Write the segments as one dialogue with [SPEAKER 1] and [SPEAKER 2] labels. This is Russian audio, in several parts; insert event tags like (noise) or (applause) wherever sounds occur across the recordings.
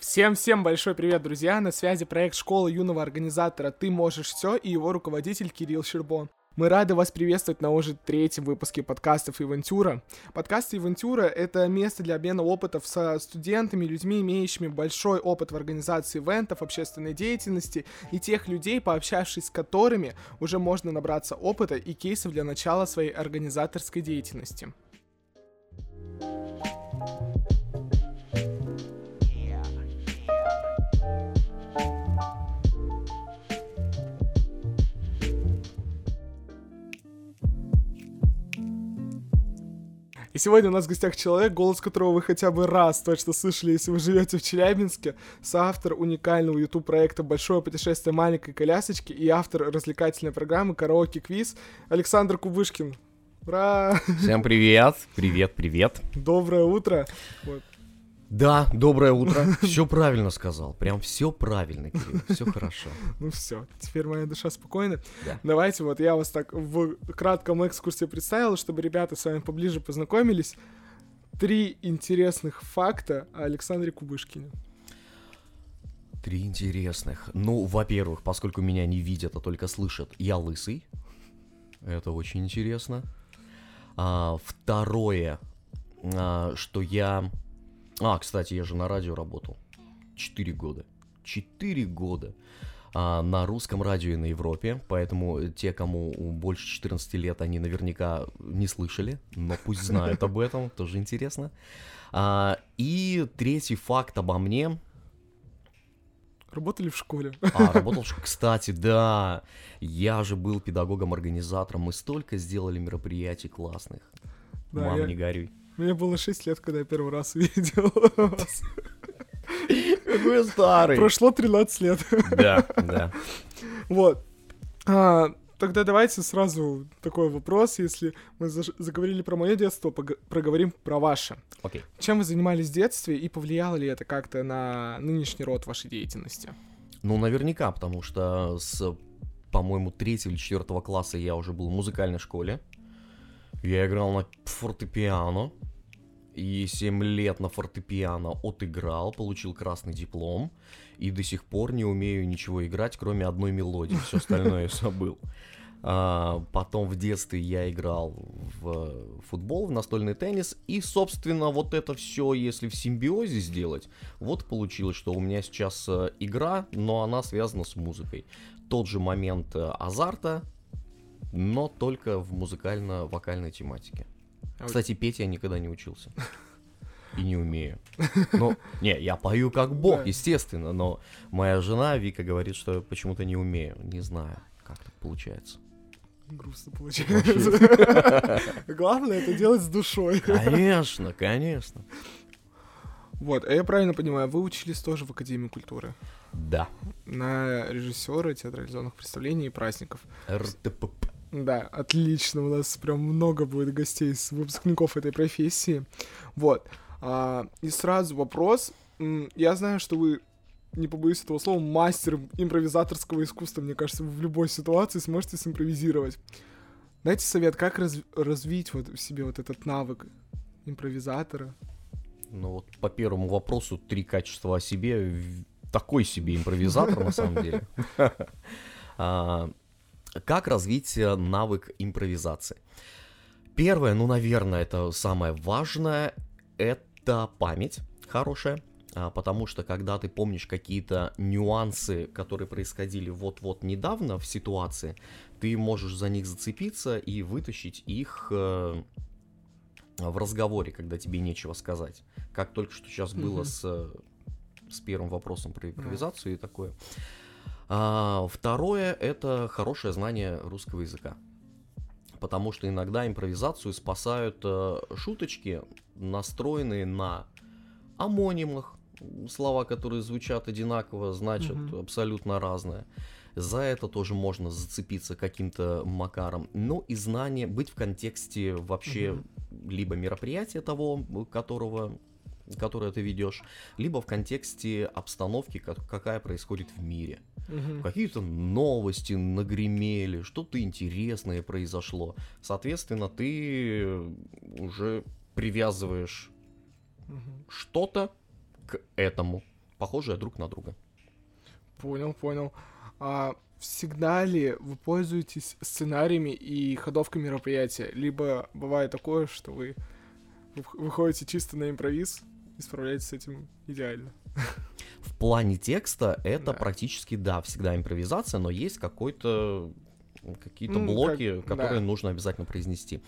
[SPEAKER 1] Всем-всем большой привет, друзья! На связи проект «Школа юного организатора «Ты можешь все» и его руководитель Кирилл Щербон. Мы рады вас приветствовать на уже третьем выпуске подкастов «Ивентюра». Подкасты «Ивентюра» — это место для обмена опытов со студентами, людьми, имеющими большой опыт в организации ивентов, общественной деятельности и тех людей, пообщавшись с которыми уже можно набраться опыта и кейсов для начала своей организаторской деятельности. Сегодня у нас в гостях человек, голос которого вы хотя бы раз точно слышали, если вы живете в Челябинске, соавтор уникального YouTube проекта «Большое путешествие маленькой колясочки» и автор развлекательной программы «Караоке-квиз» Александр Кубышкин. Ура!
[SPEAKER 2] Всем привет! Привет, привет!
[SPEAKER 1] Доброе утро! Вот.
[SPEAKER 2] Да, доброе утро. (laughs) Все правильно сказал. Прям все правильно, Кирилл. Все (laughs) хорошо.
[SPEAKER 1] Ну все, теперь моя душа спокойна.
[SPEAKER 2] Да.
[SPEAKER 1] Давайте вот я вас так в кратком экскурсе представил, чтобы ребята с вами поближе познакомились. Три интересных факта о Александре Кубышкине.
[SPEAKER 2] Три интересных. Ну, во-первых, поскольку меня не видят, а только слышат, я лысый. Это очень интересно. А, второе, а, что я... А, кстати, я же на радио работал. Четыре года. Четыре года. А, на русском радио и на Европе, поэтому те, кому больше 14 лет, они наверняка не слышали, но пусть знают об этом, (laughs) тоже интересно. А, и третий факт обо мне,
[SPEAKER 1] Работали в школе.
[SPEAKER 2] а, работал, в ш- кстати, да, я же был педагогом-организатором, мы столько сделали мероприятий классных.
[SPEAKER 1] Да,
[SPEAKER 2] Мам,
[SPEAKER 1] я-
[SPEAKER 2] не горюй.
[SPEAKER 1] Мне было 6 лет, когда я первый раз (laughs) увидел вас.
[SPEAKER 2] Какой старый.
[SPEAKER 1] Прошло 13 лет.
[SPEAKER 2] Да, да. (laughs)
[SPEAKER 1] Вот. А, тогда давайте сразу такой вопрос, если мы заговорили про мое детство, пог- проговорим про ваше.
[SPEAKER 2] Окей.
[SPEAKER 1] Чем вы занимались в детстве и повлияло ли это как-то на нынешний род вашей деятельности?
[SPEAKER 2] Ну, наверняка, потому что с, по-моему, третьего или четвертого класса я уже был в музыкальной школе. Я играл на фортепиано. И 7 лет на фортепиано отыграл, получил красный диплом. И до сих пор не умею ничего играть, кроме одной мелодии. Все остальное я забыл. А, потом в детстве я играл в футбол, в настольный теннис. И, собственно, вот это все, если в симбиозе сделать, вот получилось, что у меня сейчас э, игра, но она связана с музыкой. Тот же момент э, азарта, но только в музыкально-вокальной тематике.
[SPEAKER 1] А
[SPEAKER 2] Кстати, петь я никогда не учился. И не умею. Ну, не, я пою как бог, естественно, но моя жена Вика говорит, что я почему-то не умею. Не знаю, как так получается.
[SPEAKER 1] Грустно получается. (laughs) Главное это делать с душой.
[SPEAKER 2] Конечно, конечно.
[SPEAKER 1] Вот, а я правильно понимаю, вы учились тоже в Академии культуры
[SPEAKER 2] Да.
[SPEAKER 1] на режиссера театрализованных представлений и праздников.
[SPEAKER 2] РТП.
[SPEAKER 1] Да, отлично, у нас прям много будет гостей с выпускников этой профессии. Вот. А, и сразу вопрос. Я знаю, что вы, не побоюсь этого слова, мастер импровизаторского искусства. Мне кажется, вы в любой ситуации сможете симпровизировать. Дайте совет, как раз- развить вот в себе вот этот навык импровизатора.
[SPEAKER 2] Ну вот по первому вопросу три качества о себе. Такой себе импровизатор на самом деле. (laughs) Как развить э, навык импровизации? Первое, ну, наверное, это самое важное, это память хорошая. а, Потому что когда ты помнишь какие-то нюансы, которые происходили вот-вот недавно в ситуации, ты можешь за них зацепиться и вытащить их э, в разговоре, когда тебе нечего сказать. Как только что сейчас было
[SPEAKER 1] Мгм.
[SPEAKER 2] с, э, с первым вопросом про импровизацию и такое. А, второе это хорошее знание русского языка. Потому что иногда импровизацию спасают э, шуточки, настроенные на амонимах, слова, которые звучат одинаково, значат
[SPEAKER 1] Мгм.
[SPEAKER 2] абсолютно разное. За это тоже можно зацепиться каким-то макаром. Ну и знание, быть в контексте вообще либо мероприятия того, которого, которое ты ведешь, либо в контексте обстановки, как- какая происходит в мире.
[SPEAKER 1] Мгм.
[SPEAKER 2] Какие-то новости нагремели, что-то интересное произошло. Соответственно, ты уже привязываешь
[SPEAKER 1] Мгм.
[SPEAKER 2] что-то к этому. похожие друг на друга.
[SPEAKER 1] Понял, понял. А всегда ли вы пользуетесь сценариями и ходовкой мероприятия? Либо бывает такое, что вы выходите чисто на импровиз и справляетесь с этим идеально?
[SPEAKER 2] В плане текста это да. практически, да, всегда импровизация, но есть какой-то какие-то ну, блоки, как, которые да. нужно обязательно произнести.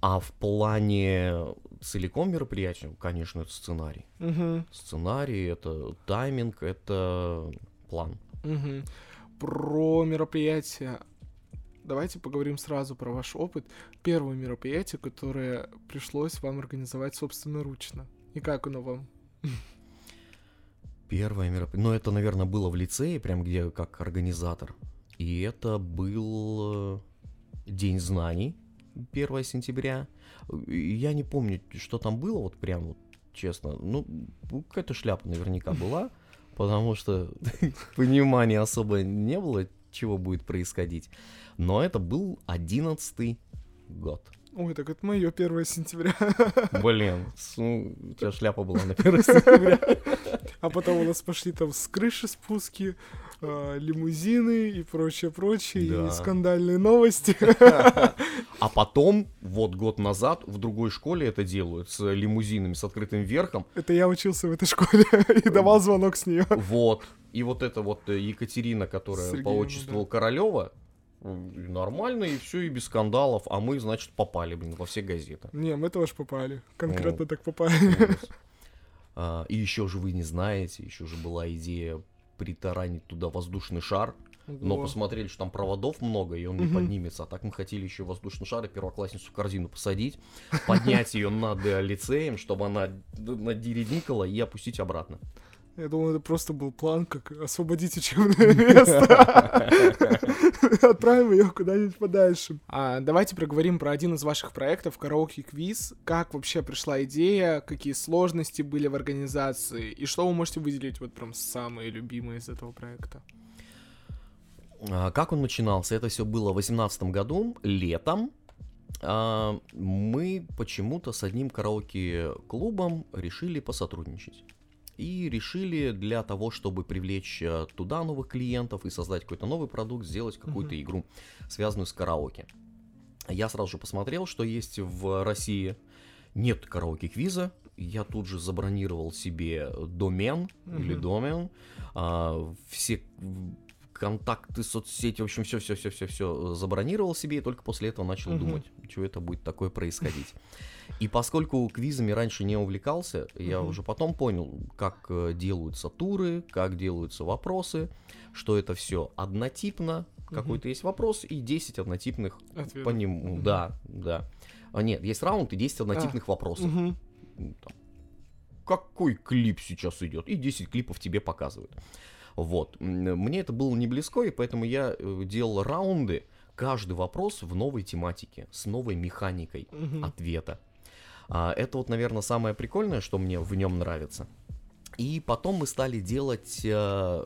[SPEAKER 2] А в плане целиком мероприятия, конечно, это сценарий.
[SPEAKER 1] Угу.
[SPEAKER 2] Сценарий, это тайминг, это план.
[SPEAKER 1] Угу. Про мероприятие. Давайте поговорим сразу про ваш опыт. Первое мероприятие, которое пришлось вам организовать собственноручно. И как оно вам?
[SPEAKER 2] Первое мероприятие. Ну, это, наверное, было в лицее, прям где как организатор. И это был э, День знаний, 1 сентября. Я не помню, что там было, вот прям вот честно. Ну, какая-то шляпа наверняка (laughs) была, потому что (laughs) понимания особо не было, чего будет происходить. Но это был 11 год.
[SPEAKER 1] Ой, так это мое 1 сентября.
[SPEAKER 2] Блин, ну, у тебя шляпа была на 1 (laughs) сентября.
[SPEAKER 1] А потом у нас пошли там с крыши спуски, э, лимузины и прочее, прочее, да. и скандальные новости. (laughs)
[SPEAKER 2] А потом, вот год назад, в другой школе это делают, с лимузинами, с открытым верхом.
[SPEAKER 1] Это я учился в этой школе (laughs) и давал звонок с нее.
[SPEAKER 2] Вот. И вот эта вот Екатерина, которая Сергеевна, по отчеству да. Королева, нормально, и все, и без скандалов, а мы, значит, попали, блин, во все газеты.
[SPEAKER 1] Не, мы тоже попали, конкретно ну, так попали. (laughs)
[SPEAKER 2] А, и еще же вы не знаете, еще же была идея притаранить туда воздушный шар, Ого. но посмотрели, что там проводов много, и он не поднимется. А так мы хотели еще воздушный шар и первоклассницу в корзину посадить, поднять ее над лицеем, чтобы она надеревникала и опустить обратно.
[SPEAKER 1] Я думал, это просто был план, как освободить учебное (laughs) место. (laughs) Отправим ее куда-нибудь подальше. А, давайте проговорим про один из ваших проектов, караоке-квиз. Как вообще пришла идея, какие сложности были в организации, и что вы можете выделить вот прям самые любимые из этого проекта?
[SPEAKER 2] А, как он начинался? Это все было в 2018 году, летом. А, мы почему-то с одним караоке-клубом решили посотрудничать и решили для того, чтобы привлечь э, туда новых клиентов и создать какой-то новый продукт, сделать какую-то mm-hmm. игру, связанную с караоке. Я сразу же посмотрел, что есть в России. Нет караоке-квиза. Я тут же забронировал себе домен mm-hmm. или домен. А, все контакты, соцсети, в общем, все-все-все-все-все забронировал себе, и только после этого начал mm-hmm. думать, что это будет такое происходить. (laughs) И поскольку квизами раньше не увлекался, я mm-hmm. уже потом понял, как э, делаются туры, как делаются вопросы, что это все однотипно, какой-то есть вопрос и 10 однотипных Ответов. по нему. Mm-hmm. Да, да. А, нет, есть раунд и 10 однотипных а. вопросов. Mm-hmm. Там, какой клип сейчас идет? И 10 клипов тебе показывают. Вот. Мне это было не близко, и поэтому я э, делал раунды, каждый вопрос в новой тематике, с новой механикой mm-hmm. ответа. А, это вот, наверное, самое прикольное, что мне в нем нравится. И потом мы стали делать э,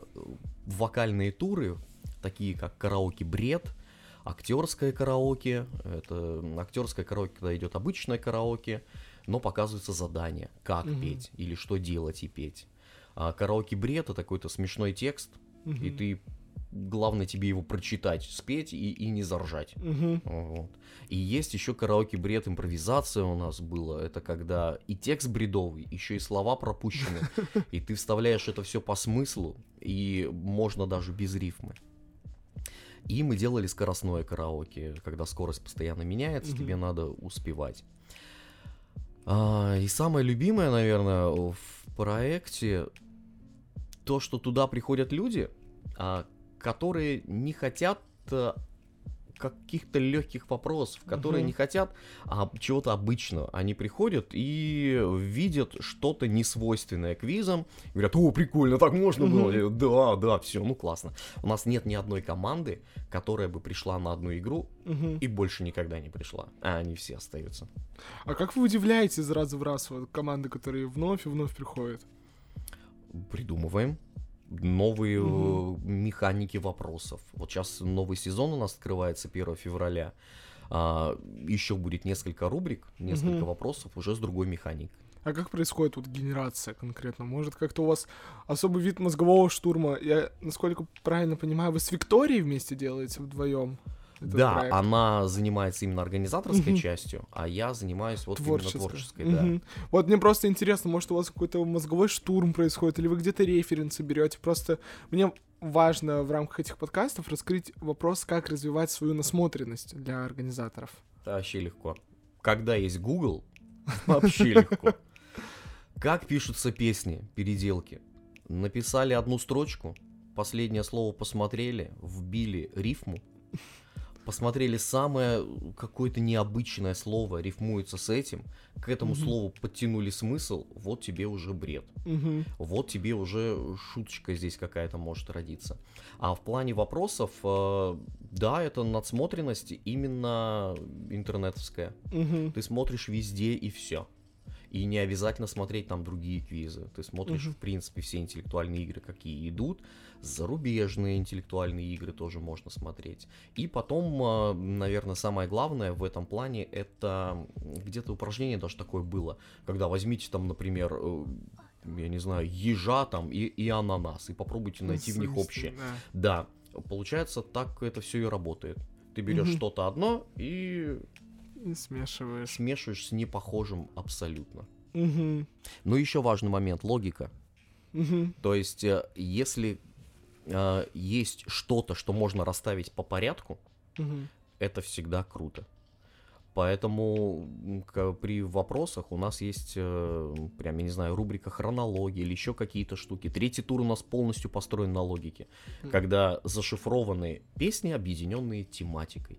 [SPEAKER 2] вокальные туры, такие как караоке бред, актерское караоке. Это актерское караоке, когда идет обычное караоке, но показывается задание, как угу. петь или что делать и петь. А караоке бред это какой-то смешной текст, угу. и ты главное тебе его прочитать, спеть и, и не заржать.
[SPEAKER 1] Угу.
[SPEAKER 2] Вот. И есть еще караоке бред импровизация у нас было. Это когда и текст бредовый, еще и слова пропущены, (laughs) и ты вставляешь это все по смыслу, и можно даже без рифмы. И мы делали скоростное караоке, когда скорость постоянно меняется, тебе надо успевать. А, и самое любимое, наверное, в проекте то, что туда приходят люди, а, которые не хотят э, каких-то легких вопросов, которые угу. не хотят а, чего-то обычного. Они приходят и видят что-то несвойственное квизам, говорят, о, прикольно, так можно угу. было? Да, да, все, ну классно. У нас нет ни одной команды, которая бы пришла на одну игру угу. и больше никогда не пришла, а они все остаются.
[SPEAKER 1] А как вы удивляетесь из раза в раз вот, команды, которые вновь и вновь приходят?
[SPEAKER 2] Придумываем новые угу. механики вопросов. Вот сейчас новый сезон у нас открывается 1 февраля. А, еще будет несколько рубрик, несколько
[SPEAKER 1] Мгм.
[SPEAKER 2] вопросов уже с другой механикой.
[SPEAKER 1] А как происходит вот генерация конкретно? Может, как-то у вас особый вид мозгового штурма? Я, насколько правильно понимаю, вы с Викторией вместе делаете вдвоем? Этот
[SPEAKER 2] да,
[SPEAKER 1] проект?
[SPEAKER 2] она занимается именно организаторской
[SPEAKER 1] Мгм.
[SPEAKER 2] частью, а я занимаюсь вот
[SPEAKER 1] Творческая.
[SPEAKER 2] именно творческой, да.
[SPEAKER 1] Мгм. Вот мне просто интересно, может, у вас какой-то мозговой штурм происходит, или вы где-то референсы берете. Просто мне важно в рамках этих подкастов раскрыть вопрос, как развивать свою насмотренность для организаторов.
[SPEAKER 2] Это вообще легко. Когда есть Google, (laughs) вообще легко. Как пишутся песни, переделки? Написали одну строчку, последнее слово посмотрели, вбили рифму, посмотрели самое какое-то необычное слово, рифмуется с этим, к этому
[SPEAKER 1] Мгм.
[SPEAKER 2] слову подтянули смысл, вот тебе уже бред.
[SPEAKER 1] Мгм.
[SPEAKER 2] Вот тебе уже шуточка здесь какая-то может родиться. А в плане вопросов, э, да, это надсмотренность именно интернетовская.
[SPEAKER 1] Мгм.
[SPEAKER 2] Ты смотришь везде и все. И не обязательно смотреть там другие квизы. Ты смотришь,
[SPEAKER 1] Мгм.
[SPEAKER 2] в принципе, все интеллектуальные игры, какие идут. Зарубежные интеллектуальные игры тоже можно смотреть. И потом, наверное, самое главное в этом плане, это где-то упражнение даже такое было, когда возьмите там, например, э, я не знаю, ежа там и, и ананас, и попробуйте найти в них общее.
[SPEAKER 1] да.
[SPEAKER 2] Да, получается, так это все и работает. Ты берешь
[SPEAKER 1] Мгм.
[SPEAKER 2] что-то одно и
[SPEAKER 1] И смешиваешь.
[SPEAKER 2] смешиваешь с непохожим абсолютно.
[SPEAKER 1] Мгм.
[SPEAKER 2] Но еще важный момент логика.
[SPEAKER 1] Мгм.
[SPEAKER 2] То есть, э, если э, есть что-то, что можно расставить по порядку,
[SPEAKER 1] Мгм.
[SPEAKER 2] это всегда круто. Поэтому к- при вопросах у нас есть, э, прям, я не знаю, рубрика хронологии или еще какие-то штуки. Третий тур у нас полностью построен на логике,
[SPEAKER 1] Мгм.
[SPEAKER 2] когда зашифрованы песни, объединенные тематикой.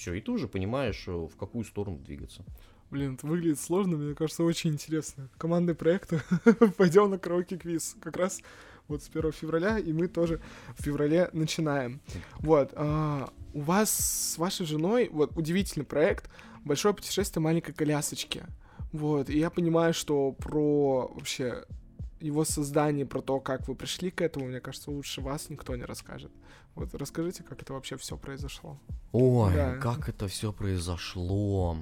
[SPEAKER 2] Все, и ты уже понимаешь, э, в какую сторону двигаться.
[SPEAKER 1] Блин, это выглядит сложно, мне кажется, очень интересно. Командный проект. (laughs) Пойдем на караоке-квиз. Как раз вот с 1 февраля, и мы тоже в феврале начинаем. Вот. а, у вас с вашей женой, вот, удивительный проект «Большое путешествие маленькой колясочки». Вот, и я понимаю, что про вообще его создание, про то, как вы пришли к этому, мне кажется, лучше вас никто не расскажет. Вот расскажите, как это вообще все произошло.
[SPEAKER 2] Ой,
[SPEAKER 1] Да.
[SPEAKER 2] как это все произошло.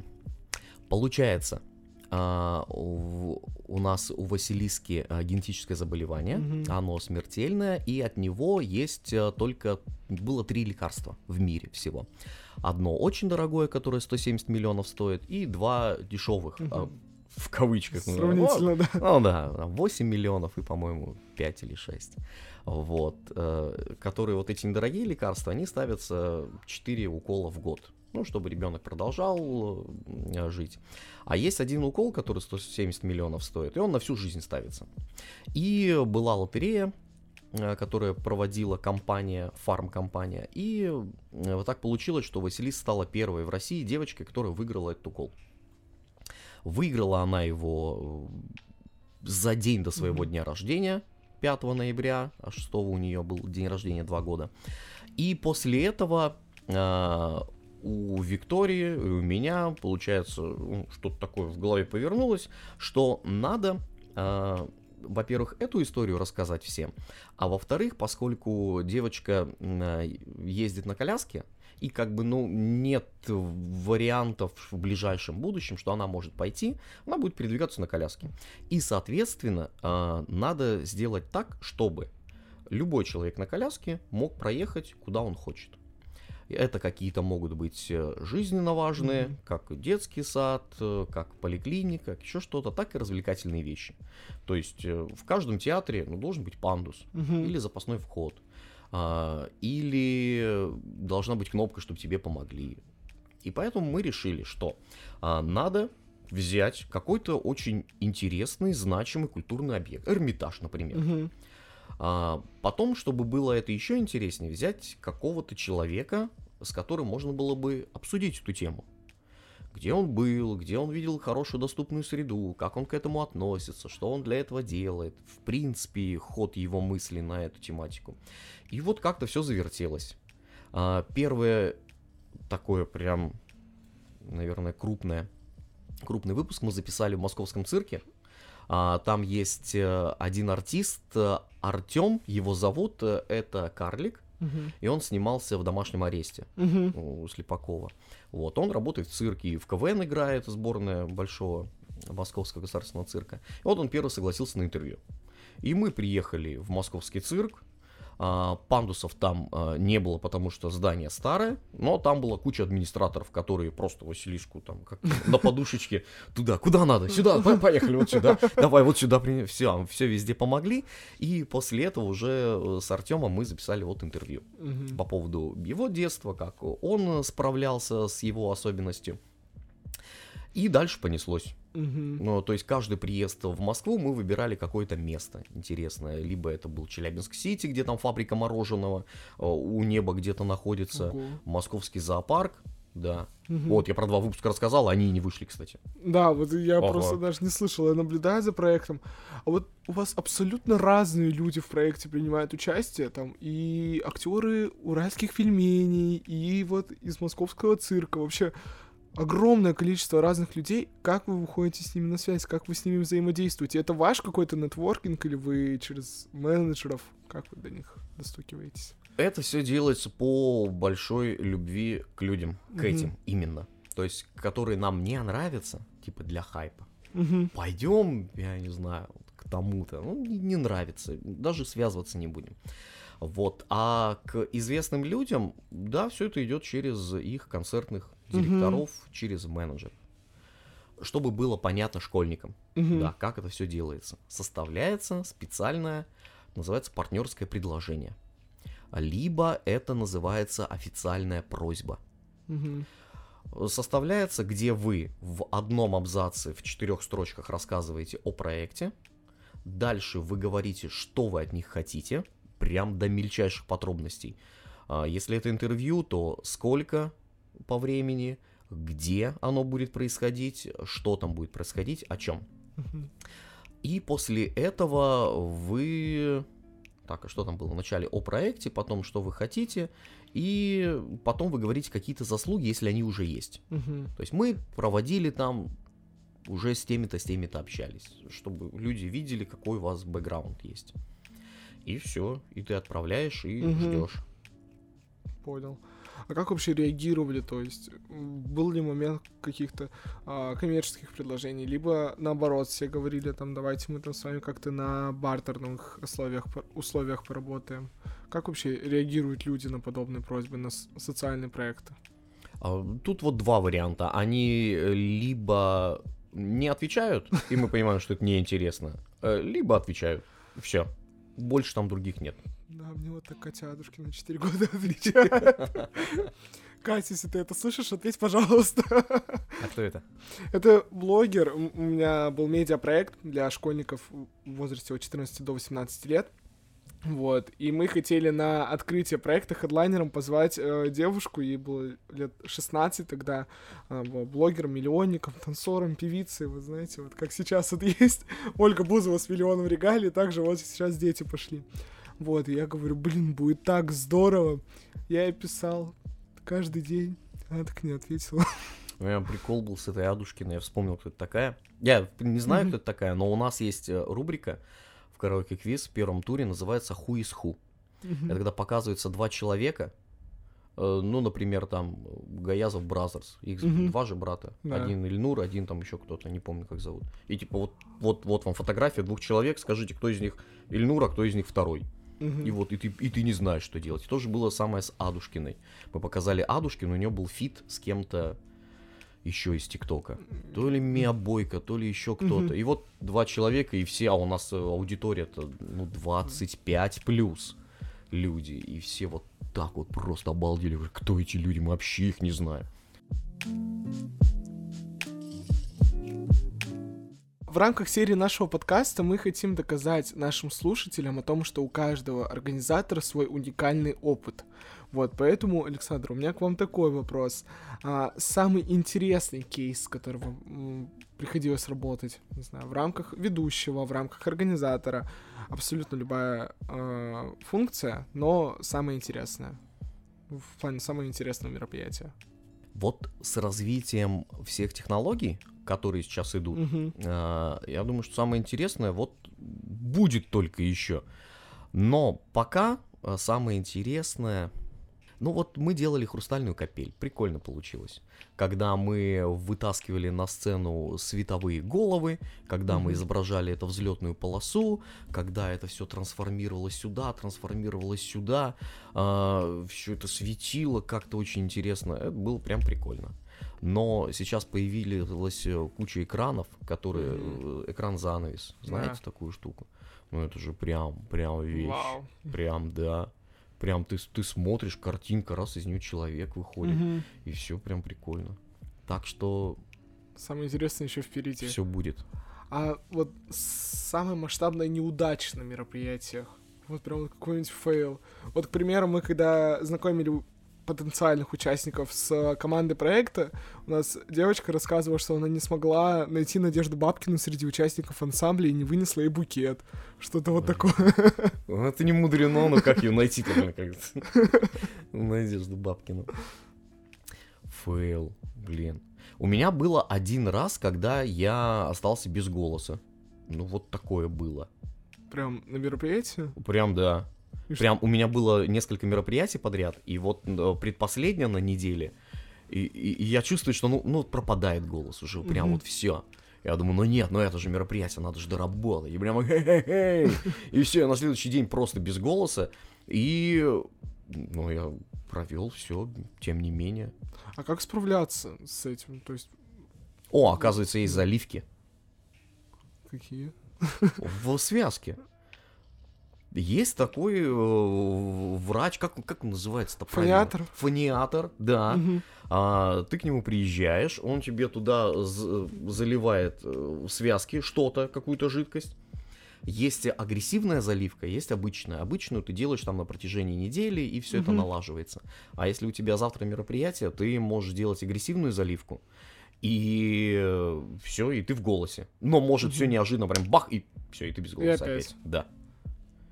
[SPEAKER 2] Получается, а, у, у нас у Василиски а, генетическое заболевание,
[SPEAKER 1] Мгм.
[SPEAKER 2] оно смертельное, и от него есть а, только было три лекарства в мире всего. Одно очень дорогое, которое 170 миллионов стоит, и два дешевых,
[SPEAKER 1] Мгм.
[SPEAKER 2] В кавычках.
[SPEAKER 1] Сравнительно, да.
[SPEAKER 2] ну да, там 8 миллионов и, по-моему, 5 или 6. Вот. э, Которые вот эти недорогие лекарства, они ставятся 4 укола в год. Ну, чтобы ребенок продолжал э, жить. А есть один укол, который 170 миллионов стоит, и он на всю жизнь ставится. И была лотерея, э, которая проводила компания, фармкомпания. И вот так получилось, что Василис стала первой в России девочкой, которая выиграла этот укол. Выиграла она его э, за день до своего дня рождения, 5 ноября, а 6 у нее был день рождения 2 года. И после этого а, у Виктории, у меня, получается, ну, что-то такое в голове повернулось, что надо, а, во-первых, эту историю рассказать всем, а во-вторых, поскольку девочка а, ездит на коляске, и как бы, ну, нет вариантов в ближайшем будущем, что она может пойти, она будет передвигаться на коляске. И, соответственно, а, надо сделать так, чтобы любой человек на коляске мог проехать куда он хочет. Это какие-то могут быть э, жизненно важные,
[SPEAKER 1] Мгм.
[SPEAKER 2] как детский сад, э, как поликлиника, как еще что-то, так и развлекательные вещи. То есть э, в каждом театре ну, должен быть пандус
[SPEAKER 1] Мгм.
[SPEAKER 2] или запасной вход, или должна быть кнопка, чтобы тебе помогли. И поэтому мы решили, что а, надо взять какой-то очень интересный, значимый культурный объект. Эрмитаж, например. А, потом, чтобы было это еще интереснее, взять какого-то человека, с которым можно было бы обсудить эту тему. Где он был, где он видел хорошую доступную среду, как он к этому относится, что он для этого делает, в принципе, ход его мысли на эту тематику. И вот как-то все завертелось. А, первое такое прям, наверное, крупное, крупный выпуск мы записали в московском цирке. А, Там есть э, один артист, Артем, его зовут, э, это карлик, И он снимался в домашнем аресте у Слепакова. Вот, он работает в цирке, и в КВН играет, сборная большого Московского государственного цирка. И вот он первый согласился на интервью. И мы приехали в московский цирк, пандусов там а, не было, потому что здание старое, но там была куча администраторов, которые просто Василишку там как на подушечке туда, куда надо, сюда, по- поехали вот сюда, давай вот сюда, все, все везде помогли. И после этого уже э, с Артемом мы записали вот интервью по поводу его детства, как он справлялся с его особенностью. И дальше понеслось. Ну, то есть каждый приезд в Москву мы выбирали какое-то место интересное. Либо это был Челябинск-Сити, где там фабрика мороженого, э, у неба где-то находится,
[SPEAKER 1] Ого.
[SPEAKER 2] Московский зоопарк, да.
[SPEAKER 1] Мгм.
[SPEAKER 2] Вот, я про два выпуска рассказал, они не вышли, кстати.
[SPEAKER 1] Да, вот я
[SPEAKER 2] Ага.
[SPEAKER 1] просто даже не слышал, я наблюдаю за проектом. А вот у вас абсолютно разные люди в проекте принимают участие, там и актеры уральских пельменей, и вот из московского цирка. Вообще огромное количество разных людей. Как вы выходите с ними на связь, как вы с ними взаимодействуете? Это ваш какой-то нетворкинг или вы через менеджеров? Как вы до них достукиваетесь?
[SPEAKER 2] Это все делается по большой любви к людям, к
[SPEAKER 1] Мгм.
[SPEAKER 2] этим именно. То есть, которые нам не нравятся, типа для хайпа.
[SPEAKER 1] Мгм.
[SPEAKER 2] пойдем, я не знаю, к тому-то. Ну, не, не нравится, даже связываться не будем. Вот. А к известным людям, да, все это идет через их концертных Директоров, через менеджеров. Чтобы было понятно школьникам,
[SPEAKER 1] Мгм.
[SPEAKER 2] да, как это все делается. Составляется специальное, называется партнерское предложение. Либо это называется официальная просьба
[SPEAKER 1] Мгм.
[SPEAKER 2] составляется, где вы в одном абзаце в четырех строчках рассказываете о проекте. Дальше вы говорите, что вы от них хотите, прям до мельчайших подробностей. А, Если это интервью, то сколько по времени, где оно будет происходить, что там будет происходить, о чем. И после этого вы... Так, а что там было? Вначале о проекте, потом что вы хотите, и потом вы говорите какие-то заслуги, если они уже есть.
[SPEAKER 1] Мгм.
[SPEAKER 2] То есть мы проводили там уже с теми-то, с теми-то общались, чтобы люди видели, какой у вас бэкграунд есть. И все, и ты отправляешь и
[SPEAKER 1] Мгм.
[SPEAKER 2] ждешь.
[SPEAKER 1] Понял. А как вообще реагировали? То есть был ли момент каких-то а, коммерческих предложений, либо наоборот все говорили там, давайте мы там с вами как-то на бартерных условиях условиях поработаем. Как вообще реагируют люди на подобные просьбы на социальные проекты?
[SPEAKER 2] А, Тут вот два варианта. Они э, либо не отвечают, и мы понимаем, что это неинтересно, э, либо отвечают. Все. Больше там других нет.
[SPEAKER 1] Да, мне вот так котятушки на 4 года (laughs) отвечают. Катя, если ты это слышишь, ответь, пожалуйста.
[SPEAKER 2] А кто это?
[SPEAKER 1] Это блогер. У меня был медиапроект для школьников в возрасте от 14 до 18 лет. Вот. И мы хотели на открытие проекта хедлайнером позвать э, девушку, ей было лет 16 тогда, была блогером, миллионником, танцором, певицей, вы знаете, вот как сейчас вот (laughs) есть Ольга Бузова с миллионом регалий, также вот сейчас дети пошли. Вот, я говорю, блин, будет так здорово. Я ей писал каждый день, она так не ответила. (laughs)
[SPEAKER 2] У меня прикол был с этой Адушкиной, я вспомнил, кто это такая. Я не знаю, кто это такая, но у нас есть э, рубрика в караоке квиз в первом туре, называется «Who is who?». Это когда показываются два человека, э, ну, например, там, Гаязов Brothers, их два же брата,
[SPEAKER 1] Да.
[SPEAKER 2] один Ильнур, один там еще кто-то, не помню, как зовут. И типа вот, вот, вот вам фотография двух человек, скажите, кто из них Ильнур, а кто из них второй. И вот, и ты, и ты не знаешь, что делать. И то же было самое с Адушкиной. Мы показали Адушкину, у нее был фит с кем-то еще из ТикТока. То ли Мия Бойко, то ли еще кто-то. И вот два человека, и все, а у нас э, аудитория-то, ну, 25 плюс люди. И все вот так вот просто обалдели. Кто эти люди? Мы вообще их не знаем.
[SPEAKER 1] Рамках серии нашего подкаста мы хотим доказать нашим слушателям о том, что у каждого организатора свой уникальный опыт. Вот, поэтому, Александр, у меня к вам такой вопрос. А, самый интересный кейс, с м, приходилось работать, не знаю, в рамках ведущего, в рамках организатора, абсолютно любая а, функция, но самая интересная. В плане самого интересного мероприятия.
[SPEAKER 2] Вот с развитием всех технологий, которые сейчас идут. А, Я думаю, что самое интересное вот будет только еще. Но пока а, самое интересное... Ну вот мы делали хрустальную капель, прикольно получилось. Когда мы вытаскивали на сцену световые головы, когда мы
[SPEAKER 1] Мгм.
[SPEAKER 2] изображали это взлетную полосу, когда это все трансформировалось сюда, трансформировалось сюда, все это светило как-то очень интересно. Это было прям прикольно. Но сейчас появилась э, куча экранов, которые э, экран занавес, знаете
[SPEAKER 1] Да.
[SPEAKER 2] такую штуку? Ну это же прям, прям вещь.
[SPEAKER 1] Вау.
[SPEAKER 2] Прям, да. Прям ты, ты смотришь, картинка, раз из нее человек выходит.
[SPEAKER 1] Мгм.
[SPEAKER 2] И все прям прикольно. Так что
[SPEAKER 1] Самое интересное еще впереди.
[SPEAKER 2] все будет.
[SPEAKER 1] А вот самое масштабное неудача на мероприятиях. Вот прям вот какой-нибудь фейл. Вот, к примеру, мы когда знакомили потенциальных участников с командой проекта, у нас девочка рассказывала, что она не смогла найти Надежду Бабкину среди участников ансамбля и не вынесла ей букет. Что-то вот такое. (laughs)
[SPEAKER 2] Ну, Это не мудрено, но как ее найти-то? Надежда Бабкина. Фейл, блин. У меня было один раз, когда я остался без голоса. Ну, вот такое было.
[SPEAKER 1] Прям на мероприятии.
[SPEAKER 2] Прям, да.
[SPEAKER 1] И что-
[SPEAKER 2] Прям у меня было несколько мероприятий подряд, и вот э, предпоследнее на неделе, и, и- и я чувствую, что ну, ну пропадает голос уже, прям
[SPEAKER 1] Мгм.
[SPEAKER 2] вот все. Я думаю, ну нет, ну это же мероприятие, надо же доработать. И прям хе-хе-хей. И все, я на следующий день просто без голоса. И ну, я провел все, тем не менее.
[SPEAKER 1] А как справляться с этим? То есть,
[SPEAKER 2] О, оказывается, есть заливки
[SPEAKER 1] какие?
[SPEAKER 2] в связке. Есть такой э, врач, как, как он называется-то?
[SPEAKER 1] Фониатор?
[SPEAKER 2] Фониатор, да.
[SPEAKER 1] Мгм.
[SPEAKER 2] А, ты к нему приезжаешь, он тебе туда заливает э, связки что-то, какую-то жидкость. Есть агрессивная заливка, есть обычная. Обычную ты делаешь там на протяжении недели, и все это
[SPEAKER 1] Мгм.
[SPEAKER 2] налаживается. А если у тебя завтра мероприятие, ты можешь делать агрессивную заливку, и все, и ты в голосе. Но может все
[SPEAKER 1] Мгм.
[SPEAKER 2] неожиданно, прям бах, и все, и ты без голоса
[SPEAKER 1] опять.
[SPEAKER 2] опять. Да.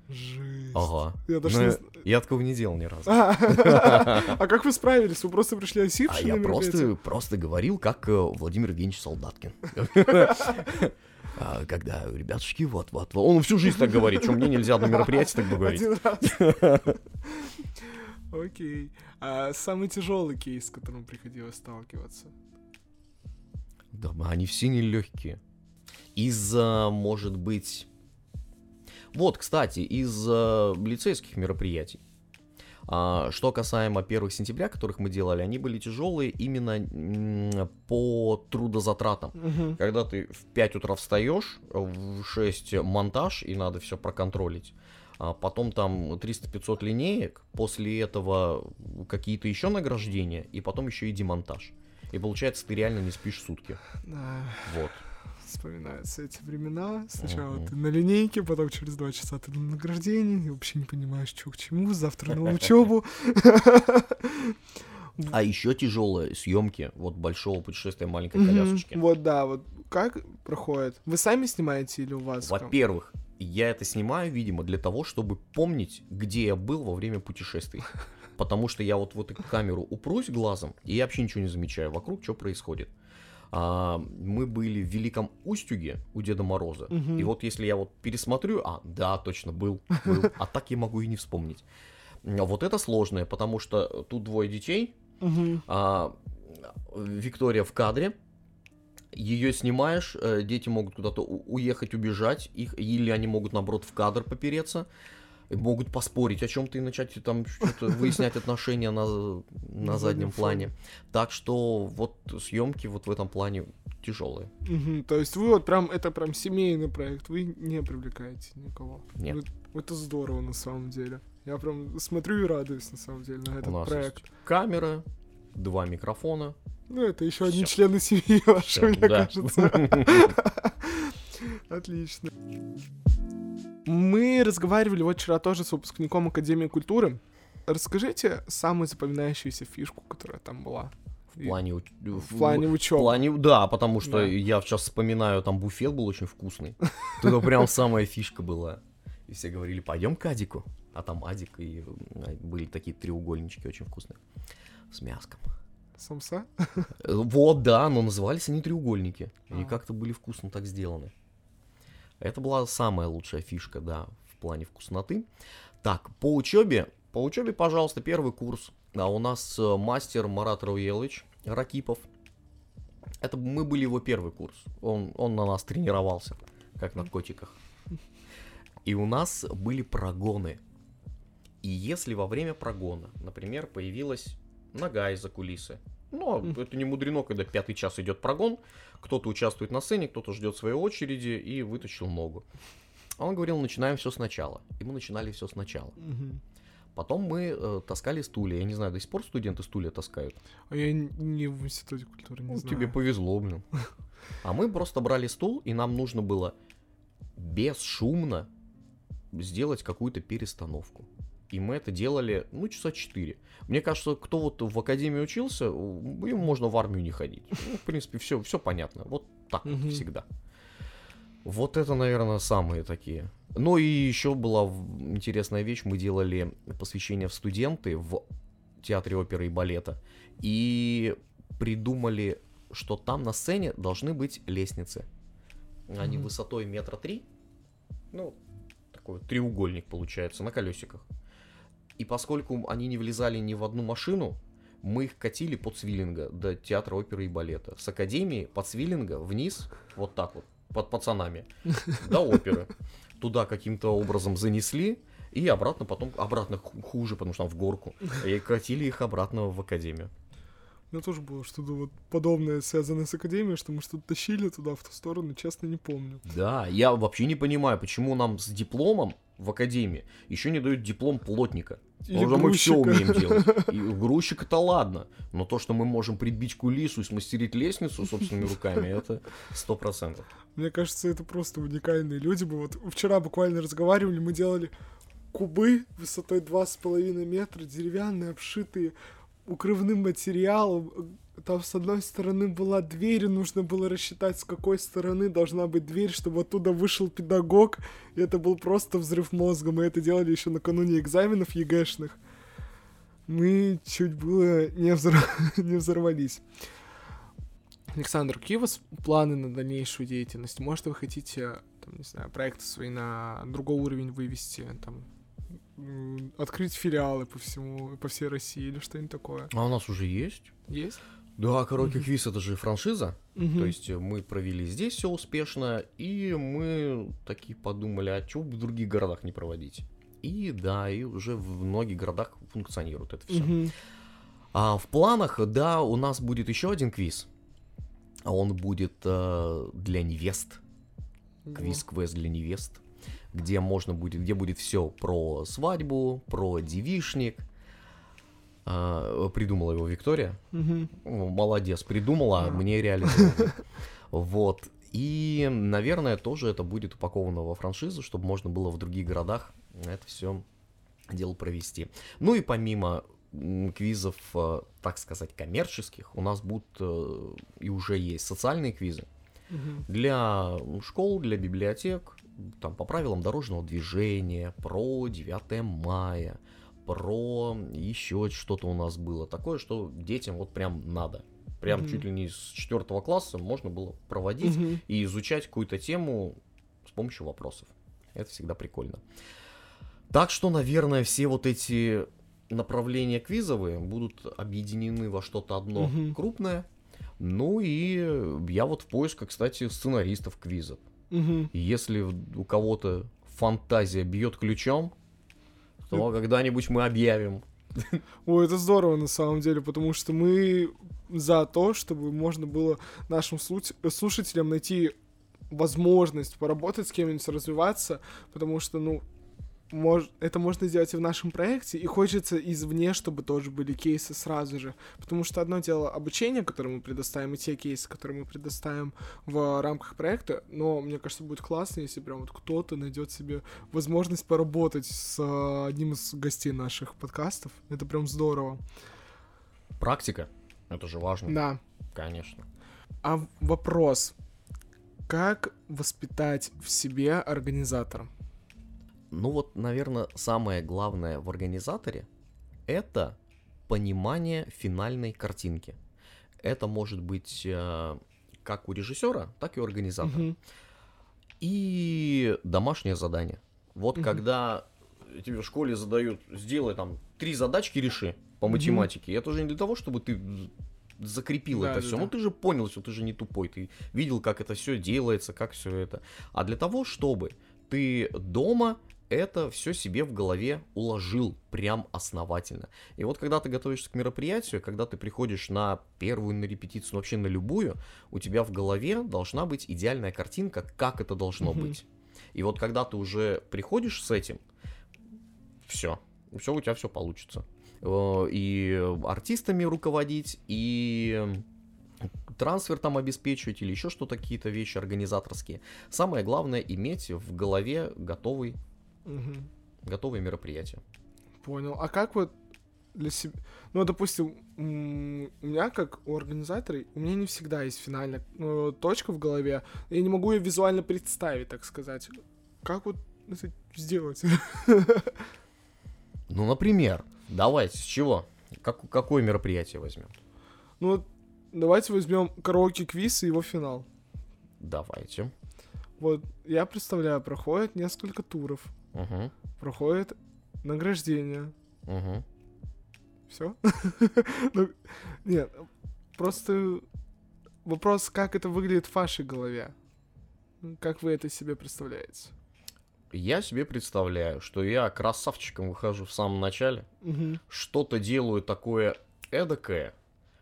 [SPEAKER 1] Жесть.
[SPEAKER 2] Ага.
[SPEAKER 1] Я даже
[SPEAKER 2] Ну,
[SPEAKER 1] не
[SPEAKER 2] я- такого не делал ни разу.
[SPEAKER 1] А как вы справились? Вы просто пришли
[SPEAKER 2] А
[SPEAKER 1] осипшие
[SPEAKER 2] я просто, просто говорил, как э, Владимир Евгеньевич Солдаткин. (laughs) А, Когда, ребятушки, вот, вот, вот. Он всю жизнь так говорит, что мне нельзя на мероприятии так говорить. (laughs)
[SPEAKER 1] Окей. А самый тяжелый кейс, с которым приходилось сталкиваться?
[SPEAKER 2] Да, они все нелегкие. Из-за, может быть... Вот, кстати, из э, лицейских мероприятий. А, что касаемо 1 сентября, которых мы делали, они были тяжелые именно по трудозатратам.
[SPEAKER 1] Мгм.
[SPEAKER 2] Когда ты в 5 утра встаешь, в 6 монтаж, и надо все проконтролить. А потом там 300-500 линеек, после этого какие-то еще награждения, и потом еще и демонтаж. И получается, ты реально не спишь сутки.
[SPEAKER 1] Да,
[SPEAKER 2] Вот.
[SPEAKER 1] Вспоминаются эти времена. Сначала
[SPEAKER 2] Мгм.
[SPEAKER 1] ты на линейке, потом через два часа ты на награждении, и вообще не понимаешь, что к чему, завтра на учебу. (laughs)
[SPEAKER 2] А еще тяжелые съемки вот большого путешествия маленькой колясочки.
[SPEAKER 1] Вот, да, вот как проходит? Вы сами снимаете или у вас?
[SPEAKER 2] Во-первых, я это снимаю, видимо, для того, чтобы помнить, где я был во время путешествий. (laughs) Потому что я вот в эту камеру упрусь глазом, и я вообще ничего не замечаю вокруг, что происходит. А, мы были в Великом Устюге у Деда Мороза.
[SPEAKER 1] Мгм.
[SPEAKER 2] И вот если я вот пересмотрю, а, да, точно, был, был. А так я могу и не вспомнить. Вот это сложное, потому что тут двое детей,
[SPEAKER 1] Мгм.
[SPEAKER 2] а, Виктория в кадре, ее снимаешь, э, дети могут куда-то уехать, убежать, их, или они могут, наоборот, в кадр попереться, могут поспорить о чем-то и начать там что-то выяснять отношения на, на
[SPEAKER 1] заднем
[SPEAKER 2] плане. Так что вот съемки вот в этом плане тяжелые.
[SPEAKER 1] Мгм. То есть вы вот прям, это прям семейный проект, вы не привлекаете никого.
[SPEAKER 2] Нет.
[SPEAKER 1] Вы- это здорово на самом деле. Я прям смотрю и радуюсь на самом деле на этот
[SPEAKER 2] У нас
[SPEAKER 1] проект.
[SPEAKER 2] есть камера, два микрофона.
[SPEAKER 1] Ну, это еще одни
[SPEAKER 2] Всё.
[SPEAKER 1] члены семьи ваши,
[SPEAKER 2] Всё,
[SPEAKER 1] мне
[SPEAKER 2] да.
[SPEAKER 1] кажется. (laughs) Отлично. Мы разговаривали вот вчера тоже с выпускником Академии культуры. Расскажите самую запоминающуюся фишку, которая там была.
[SPEAKER 2] В плане, уч-
[SPEAKER 1] В плане
[SPEAKER 2] В
[SPEAKER 1] учебы.
[SPEAKER 2] плане, да, потому что
[SPEAKER 1] Да.
[SPEAKER 2] я сейчас вспоминаю, там буфет был очень вкусный. Это прям самая фишка была. И все говорили, пойдем к Адику. А там Адик, и м, были такие треугольнички очень вкусные. С мяском.
[SPEAKER 1] Самса?
[SPEAKER 2] Вот, да, но назывались они треугольники. Они
[SPEAKER 1] А.
[SPEAKER 2] как-то были вкусно так сделаны. Это была самая лучшая фишка, да, в плане вкусноты. Так, по учебе, по учебе, пожалуйста, первый курс. А у нас э, мастер Марат Рауелович Ракипов. Это мы были его первый курс. Он, он на нас тренировался, как на котиках. И у нас были прогоны. И если во время прогона, например, появилась нога из-за кулисы, ну, а это не мудрено, когда пятый час идет прогон, кто-то участвует на сцене, кто-то ждет своей очереди и вытащил ногу. А он говорил, начинаем все сначала. И мы начинали все сначала. Потом мы э, таскали стулья. Я не знаю, до сих пор студенты стулья таскают.
[SPEAKER 1] А я не в институте культуры не
[SPEAKER 2] Ну,
[SPEAKER 1] знаю.
[SPEAKER 2] тебе повезло, блин. (laughs) А мы просто брали стул, и нам нужно было бесшумно сделать какую-то перестановку. И мы это делали, ну, часа четыре. Мне кажется, кто вот в академии учился, у- им можно в армию не ходить. Ну, в принципе, все, все понятно. Вот так вот
[SPEAKER 1] Мгм.
[SPEAKER 2] всегда. Вот это, наверное, самые такие. Ну и еще была интересная вещь. Мы делали посвящение в студенты в театре оперы и балета. И придумали, что там на сцене должны быть лестницы. Они
[SPEAKER 1] Мгм.
[SPEAKER 2] высотой метра три. Ну, такой вот треугольник получается на колесиках. И поскольку они не влезали ни в одну машину, мы их катили под Свиллинга до театра оперы и балета. С академии под Свиллинга вниз, вот так вот, под пацанами, (laughs) до оперы. Туда каким-то образом занесли, и обратно потом, обратно ху- хуже, потому что там в горку. И катили их обратно в академию.
[SPEAKER 1] У меня тоже было что-то вот подобное, связанное с академией, что мы что-то тащили туда, в ту сторону, честно, не помню.
[SPEAKER 2] Да, я вообще не понимаю, почему нам с дипломом в академии еще не дают диплом плотника.
[SPEAKER 1] Или
[SPEAKER 2] Уже мы все
[SPEAKER 1] грузчика.
[SPEAKER 2] умеем делать. (laughs) И грузчик это ладно, но то, что мы можем прибить кулису и смастерить лестницу собственными (laughs) руками, это сто процентов.
[SPEAKER 1] Мне кажется, это просто уникальные люди. Мы вот вчера буквально разговаривали, мы делали кубы высотой 2,5 метра, деревянные, обшитые укрывным материалом. Там с одной стороны была дверь, и нужно было рассчитать, с какой стороны должна быть дверь, чтобы оттуда вышел педагог. И это был просто взрыв мозга. Мы это делали еще накануне экзаменов ЕГЭшных. Мы чуть было не, взор- (laughs) не взорвались. Александр, какие у вас планы на дальнейшую деятельность? Может, вы хотите, там, не знаю, проекты свои на другой уровень вывести, там, открыть филиалы по всему, по всей России или что-нибудь такое?
[SPEAKER 2] А у нас уже есть?
[SPEAKER 1] Есть?
[SPEAKER 2] Да, короткий квиз это же франшиза.
[SPEAKER 1] Мгм.
[SPEAKER 2] То есть э, мы провели здесь все успешно, и мы такие подумали, а чего бы в других городах не проводить? И да, и уже в многих городах функционирует это все.
[SPEAKER 1] Мгм.
[SPEAKER 2] А в планах, да, у нас будет еще один квиз. А он будет э, для невест. Квиз-квест для невест. Где можно будет, где будет все про свадьбу, про девишник. А, придумала его Виктория. Ну, Молодец, придумала, а
[SPEAKER 1] А.
[SPEAKER 2] мне реализовала. Вот. И, наверное, тоже это будет упаковано во франшизу, чтобы можно было в других городах это все дело провести. Ну и помимо квизов, э, так сказать, коммерческих, у нас будут э, и уже есть социальные квизы для школ, для библиотек, там по правилам дорожного движения, про 9 мая, про еще что-то у нас было такое, что детям вот прям надо. Прям
[SPEAKER 1] Мгм.
[SPEAKER 2] чуть ли не с четвертого класса можно было проводить
[SPEAKER 1] Мгм.
[SPEAKER 2] и изучать какую-то тему с помощью вопросов. Это всегда прикольно. Так что, наверное, все вот эти направления квизовые будут объединены во что-то одно
[SPEAKER 1] Мгм.
[SPEAKER 2] крупное. Ну и я вот в поисках, кстати, сценаристов квизов. И Если у кого-то фантазия бьет ключом, то когда-нибудь мы объявим.
[SPEAKER 1] Ой, это здорово на самом деле, потому что мы за то, чтобы можно было нашим слу- слушателям найти возможность поработать с кем-нибудь, развиваться, потому что, ну, мож- это можно сделать и в нашем проекте, и хочется извне, чтобы тоже были кейсы сразу же. Потому что одно дело обучение, которое мы предоставим, и те кейсы, которые мы предоставим в рамках проекта, но мне кажется, будет классно, если прям вот кто-то найдет себе возможность поработать с э, одним из гостей наших подкастов. Это прям здорово.
[SPEAKER 2] Практика. Это же важно.
[SPEAKER 1] Да.
[SPEAKER 2] Конечно.
[SPEAKER 1] А вопрос. Как воспитать в себе организатора?
[SPEAKER 2] Ну вот, наверное, самое главное в организаторе это понимание финальной картинки. Это может быть э, как у режиссера, так и у организатора.
[SPEAKER 1] Мгм.
[SPEAKER 2] И домашнее задание. Вот
[SPEAKER 1] Мгм.
[SPEAKER 2] когда тебе в школе задают, сделай там три задачки реши по математике. Это же не для того, чтобы ты закрепил
[SPEAKER 1] Да,
[SPEAKER 2] это
[SPEAKER 1] да,
[SPEAKER 2] все.
[SPEAKER 1] да.
[SPEAKER 2] Ну ты же понял, что ты же не тупой, ты видел, как это все делается, как все это. А для того, чтобы ты дома это все себе в голове уложил прям основательно. И вот когда ты готовишься к мероприятию, когда ты приходишь на первую на репетицию, ну, вообще на любую, у тебя в голове должна быть идеальная картинка, как это должно
[SPEAKER 1] Мгм.
[SPEAKER 2] быть. И вот когда ты уже приходишь с этим, все, все у тебя все получится. Э, И артистами руководить, и трансфер там обеспечивать, или еще что-то, какие-то вещи организаторские. Самое главное иметь в голове готовый,
[SPEAKER 1] Мгм.
[SPEAKER 2] готовые мероприятия.
[SPEAKER 1] Понял. А как вот для себя... Ну, допустим, у меня, как у организатора, у меня не всегда есть финальная ну, точка в голове. Я не могу ее визуально представить, так сказать. Как вот это сделать?
[SPEAKER 2] Ну, например, давайте, с чего? Как, какое мероприятие возьмем?
[SPEAKER 1] Ну, давайте возьмем караоке-квиз и его финал.
[SPEAKER 2] Давайте.
[SPEAKER 1] Вот, я представляю, проходит несколько туров,
[SPEAKER 2] Угу,
[SPEAKER 1] проходит награждение.
[SPEAKER 2] угу.
[SPEAKER 1] Все? (laughs) ну, нет, просто вопрос, как это выглядит в вашей голове. Ну, Как вы это себе представляете?
[SPEAKER 2] Я себе представляю, что я красавчиком выхожу в самом начале,
[SPEAKER 1] Мгм.
[SPEAKER 2] что-то делаю такое эдакое,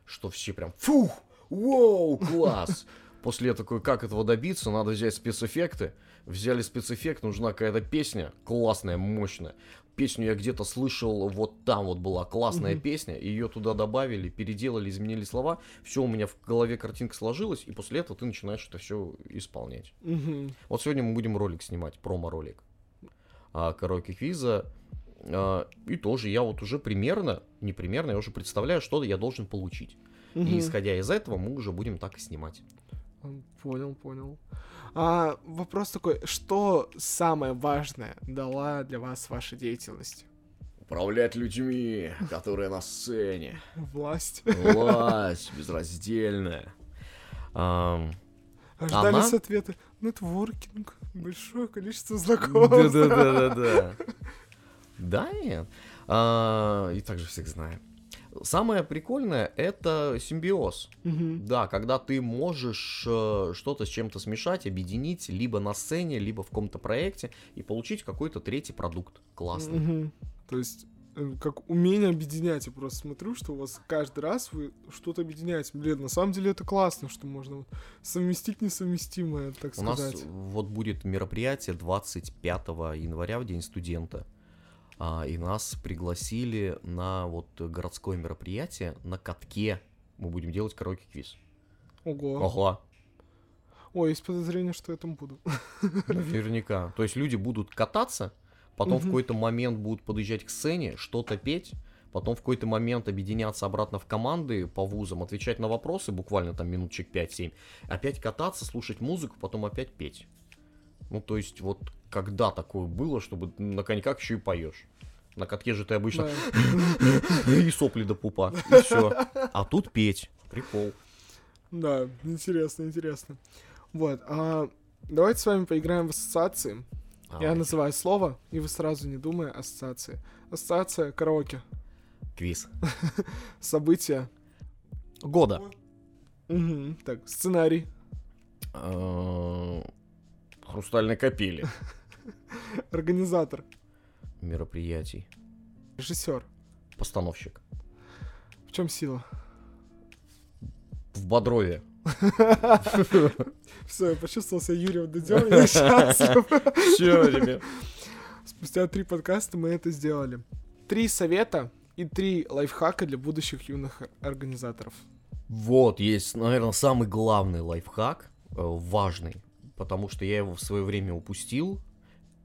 [SPEAKER 2] что все прям фух, вау, класс. После я такой, как этого добиться? Надо взять спецэффекты. Взяли спецэффект, нужна какая-то песня классная, мощная. Песню я где-то слышал, вот там вот была классная
[SPEAKER 1] Мгм.
[SPEAKER 2] песня, ее туда добавили, переделали, изменили слова, все у меня в голове картинка сложилась, и после этого ты начинаешь это все исполнять.
[SPEAKER 1] Мгм.
[SPEAKER 2] Вот сегодня мы будем ролик снимать, промо-ролик. А, караоке квиза. А, и тоже я вот уже примерно, не примерно, я уже представляю, что я должен получить. И
[SPEAKER 1] Мгм.
[SPEAKER 2] исходя из этого мы уже будем так и снимать.
[SPEAKER 1] Понял, понял. А вопрос такой, что самое важное дала для вас ваша деятельность?
[SPEAKER 2] Управлять людьми, которые на сцене. (laughs)
[SPEAKER 1] Власть.
[SPEAKER 2] Власть (laughs) безраздельная. Ам,
[SPEAKER 1] Ожидались
[SPEAKER 2] Она?
[SPEAKER 1] ответы. Нетворкинг. Большое количество знакомств.
[SPEAKER 2] Да-да-да-да-да. (laughs) Да, нет. А, И также всех знаем. Самое прикольное это симбиоз.
[SPEAKER 1] Мгм.
[SPEAKER 2] Да, когда ты можешь э, что-то с чем-то смешать, объединить, либо на сцене, либо в каком-то проекте, и получить какой-то третий продукт. Классный.
[SPEAKER 1] Мгм. То есть, э, как умение объединять. Я просто смотрю, что у вас каждый раз вы что-то объединяете. Блин, на самом деле это классно, что можно вот совместить несовместимое, так
[SPEAKER 2] У нас
[SPEAKER 1] сказать.
[SPEAKER 2] вот будет мероприятие 25 января, в День студента. А, и нас пригласили на вот городское мероприятие на катке. Мы будем делать караоке-квиз.
[SPEAKER 1] Ого.
[SPEAKER 2] Ого,
[SPEAKER 1] Ой, есть подозрение, что я там буду.
[SPEAKER 2] наверняка. То есть люди будут кататься, потом в
[SPEAKER 1] Мгм.
[SPEAKER 2] какой-то момент будут подъезжать к сцене, что-то петь, потом в какой-то момент объединяться обратно в команды по вузам, отвечать на вопросы, буквально там минутчик 5-7, опять кататься, слушать музыку, потом опять петь. Ну, то есть, вот когда такое было, чтобы на коньках еще и поешь. На катке же ты обычно
[SPEAKER 1] Да. (laughs)
[SPEAKER 2] и сопли до пупа, и все. А тут петь. Прикол.
[SPEAKER 1] Да, интересно, интересно. Вот, а давайте с вами поиграем в ассоциации. Я называю слово, и вы сразу не думая ассоциации. Ассоциация караоке.
[SPEAKER 2] Квиз. (laughs)
[SPEAKER 1] События.
[SPEAKER 2] Года.
[SPEAKER 1] Так, сценарий.
[SPEAKER 2] Хрустальной капели. (laughs)
[SPEAKER 1] Организатор.
[SPEAKER 2] Мероприятий.
[SPEAKER 1] Режиссер.
[SPEAKER 2] Постановщик.
[SPEAKER 1] В чем сила?
[SPEAKER 2] В Бодрове. (laughs)
[SPEAKER 1] Все, я почувствовал себя Юрием Дудем, я счастлив. (laughs)
[SPEAKER 2] Все, ребят.
[SPEAKER 1] Спустя три подкаста мы это сделали. Три совета и три лайфхака для будущих юных организаторов.
[SPEAKER 2] Вот, есть, наверное, самый главный лайфхак, э, важный, потому что я его в свое время упустил.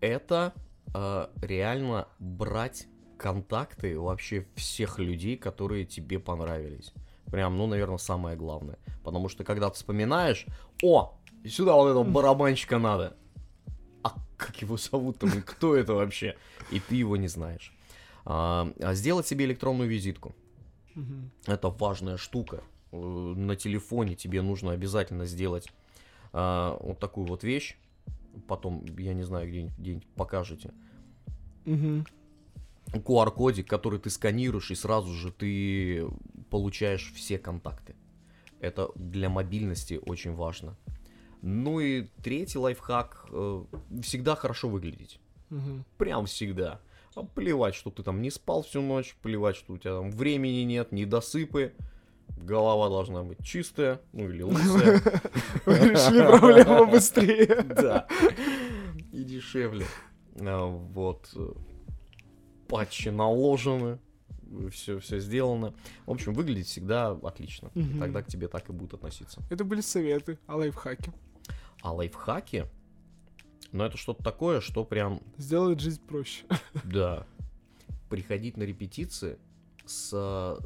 [SPEAKER 2] Это э, реально брать контакты вообще всех людей, которые тебе понравились. Прям, ну, наверное, самое главное. Потому что когда ты вспоминаешь, о, сюда вот этого барабанщика надо. А как его зовут там, и кто это вообще? И ты его не знаешь. А, а сделать себе электронную визитку. Это важная штука. Э, На телефоне тебе нужно обязательно сделать а, вот такую вот вещь. Потом, я не знаю, где-нибудь, где-нибудь покажете.
[SPEAKER 1] Мгм.
[SPEAKER 2] QR-кодик, который ты сканируешь, и сразу же ты получаешь все контакты. Это для мобильности очень важно. Ну и третий лайфхак. э, всегда хорошо выглядеть.
[SPEAKER 1] Мгм.
[SPEAKER 2] Прям всегда. А плевать, что ты там не спал всю ночь, плевать, что у тебя там времени нет, недосыпы. Голова должна быть чистая, ну или (laughs) лысая.
[SPEAKER 1] Решили проблему быстрее. (laughs)
[SPEAKER 2] Да. И дешевле. А, Вот. э, Патчи наложены. Все, все сделано. В общем, выглядит всегда отлично. Тогда к тебе так и будут относиться.
[SPEAKER 1] Это были советы, а лайфхаки.
[SPEAKER 2] А лайфхаки, ну это что-то такое, что прям,
[SPEAKER 1] Сделает жизнь проще.
[SPEAKER 2] да, приходить на репетиции с,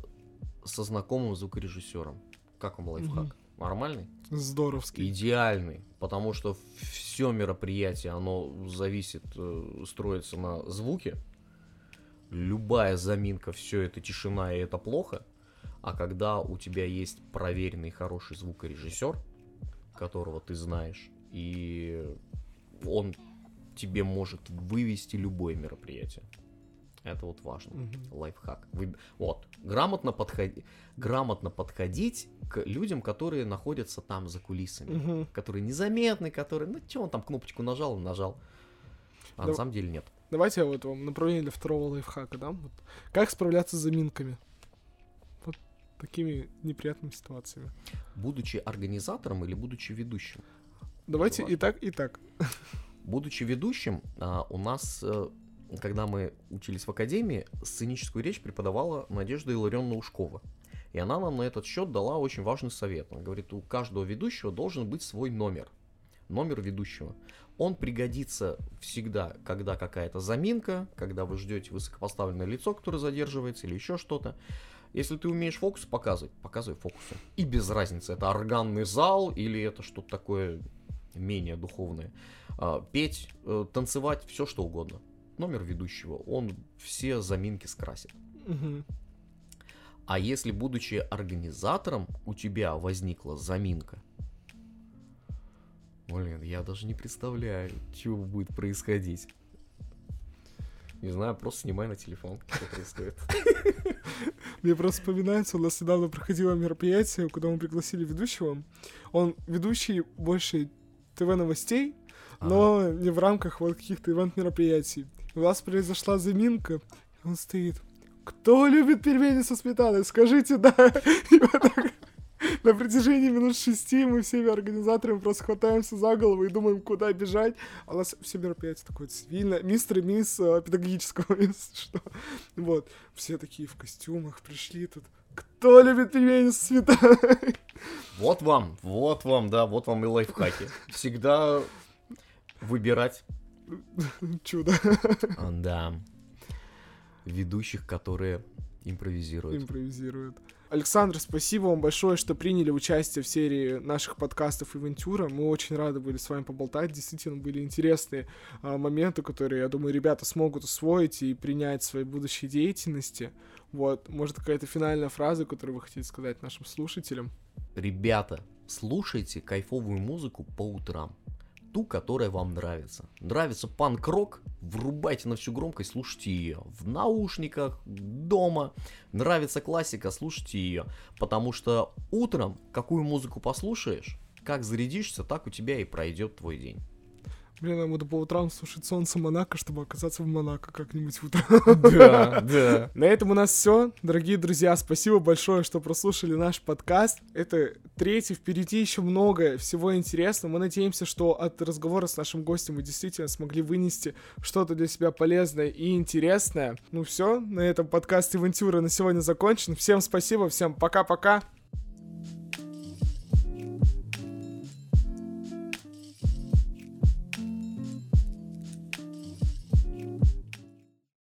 [SPEAKER 2] со знакомым звукорежиссером. Как вам лайфхак?
[SPEAKER 1] Мгм.
[SPEAKER 2] Нормальный?
[SPEAKER 1] Здоровский.
[SPEAKER 2] Идеальный, потому что все мероприятие, оно зависит, э, строится на звуке. Любая заминка, все это тишина и это плохо. А когда у тебя есть проверенный хороший звукорежиссер, которого ты знаешь, и он тебе может вывести любое мероприятие. Это вот важно.
[SPEAKER 1] Мгм.
[SPEAKER 2] Лайфхак. Вы- Вот. Грамотно, подходи... Грамотно подходить к людям, которые находятся там за кулисами
[SPEAKER 1] Мгм.
[SPEAKER 2] которые незаметны, которые, ну что он там кнопочку нажал нажал. А
[SPEAKER 1] Да.
[SPEAKER 2] на самом деле нет.
[SPEAKER 1] Давайте я вот вам направление для второго лайфхака дам. Вот. Как справляться с заминками? Вот такими неприятными ситуациями.
[SPEAKER 2] Будучи организатором или будучи ведущим?
[SPEAKER 1] Давайте и так, и так.
[SPEAKER 2] Будучи ведущим, а, у нас, э, когда мы учились в академии, сценическую речь преподавала Надежда Илларионовна Ушкова. И она нам на этот счет дала очень важный совет. Она говорит, у каждого ведущего должен быть свой номер. Номер ведущего. Он пригодится всегда, когда какая-то заминка, когда вы ждете высокопоставленное лицо, которое задерживается, или еще что-то. Если ты умеешь фокус показывать, показывай фокусы. И без разницы, это органный зал или это что-то такое менее духовное. А, петь, э, танцевать, все что угодно. Номер ведущего, он все заминки скрасит.
[SPEAKER 1] Мгм.
[SPEAKER 2] А если, будучи организатором, у тебя возникла заминка, блин, я даже не представляю, что будет происходить. Не знаю, просто снимай на телефон, что происходит.
[SPEAKER 1] Мне просто вспоминается, у нас недавно проходило мероприятие, куда мы пригласили ведущего. Он ведущий больше ТВ-новостей, но не в рамках вот каких-то ивент-мероприятий. У нас произошла заминка, он стоит. Кто любит пельмени со сметаной? Скажите «да». (laughs) На протяжении минут шести мы всеми организаторами просто хватаемся за голову и думаем, куда бежать. А у нас все мероприятия такое цивильное. Мистер и мисс э, педагогического, (laughs) если что. Вот. Все такие в костюмах пришли тут. Кто любит пельмени со сметаной? (laughs)
[SPEAKER 2] Вот вам, вот вам, да, вот вам и лайфхаки. Всегда выбирать, (laughs)
[SPEAKER 1] Чудо.
[SPEAKER 2] а, да, ведущих, которые импровизируют.
[SPEAKER 1] Импровизируют. Александр, спасибо вам большое, что приняли участие в серии наших подкастов «Ивентюра». Мы очень рады были с вами поболтать. Действительно, были интересные а, моменты, которые, я думаю, ребята смогут усвоить и принять в своей будущей деятельности. Вот, может, какая-то финальная фраза, которую вы хотите сказать нашим слушателям?
[SPEAKER 2] Ребята, слушайте кайфовую музыку по утрам. Ту, которая вам нравится. Нравится панк-рок, врубайте на всю громкость, слушайте ее. В наушниках, дома. Нравится классика, слушайте ее. Потому что утром, какую музыку послушаешь, как зарядишься, так у тебя и пройдет твой день.
[SPEAKER 1] Блин, нам надо по утрам слушать солнце Монако, чтобы оказаться в Монако как-нибудь утром.
[SPEAKER 2] Да, (laughs) да.
[SPEAKER 1] На этом у нас все. Дорогие друзья, спасибо большое, что прослушали наш подкаст. Это третий, впереди еще много всего интересного. Мы надеемся, что от разговора с нашим гостем вы действительно смогли вынести что-то для себя полезное и интересное. Ну все, на этом подкаст Ивентюра на сегодня закончен. Всем спасибо, всем пока-пока.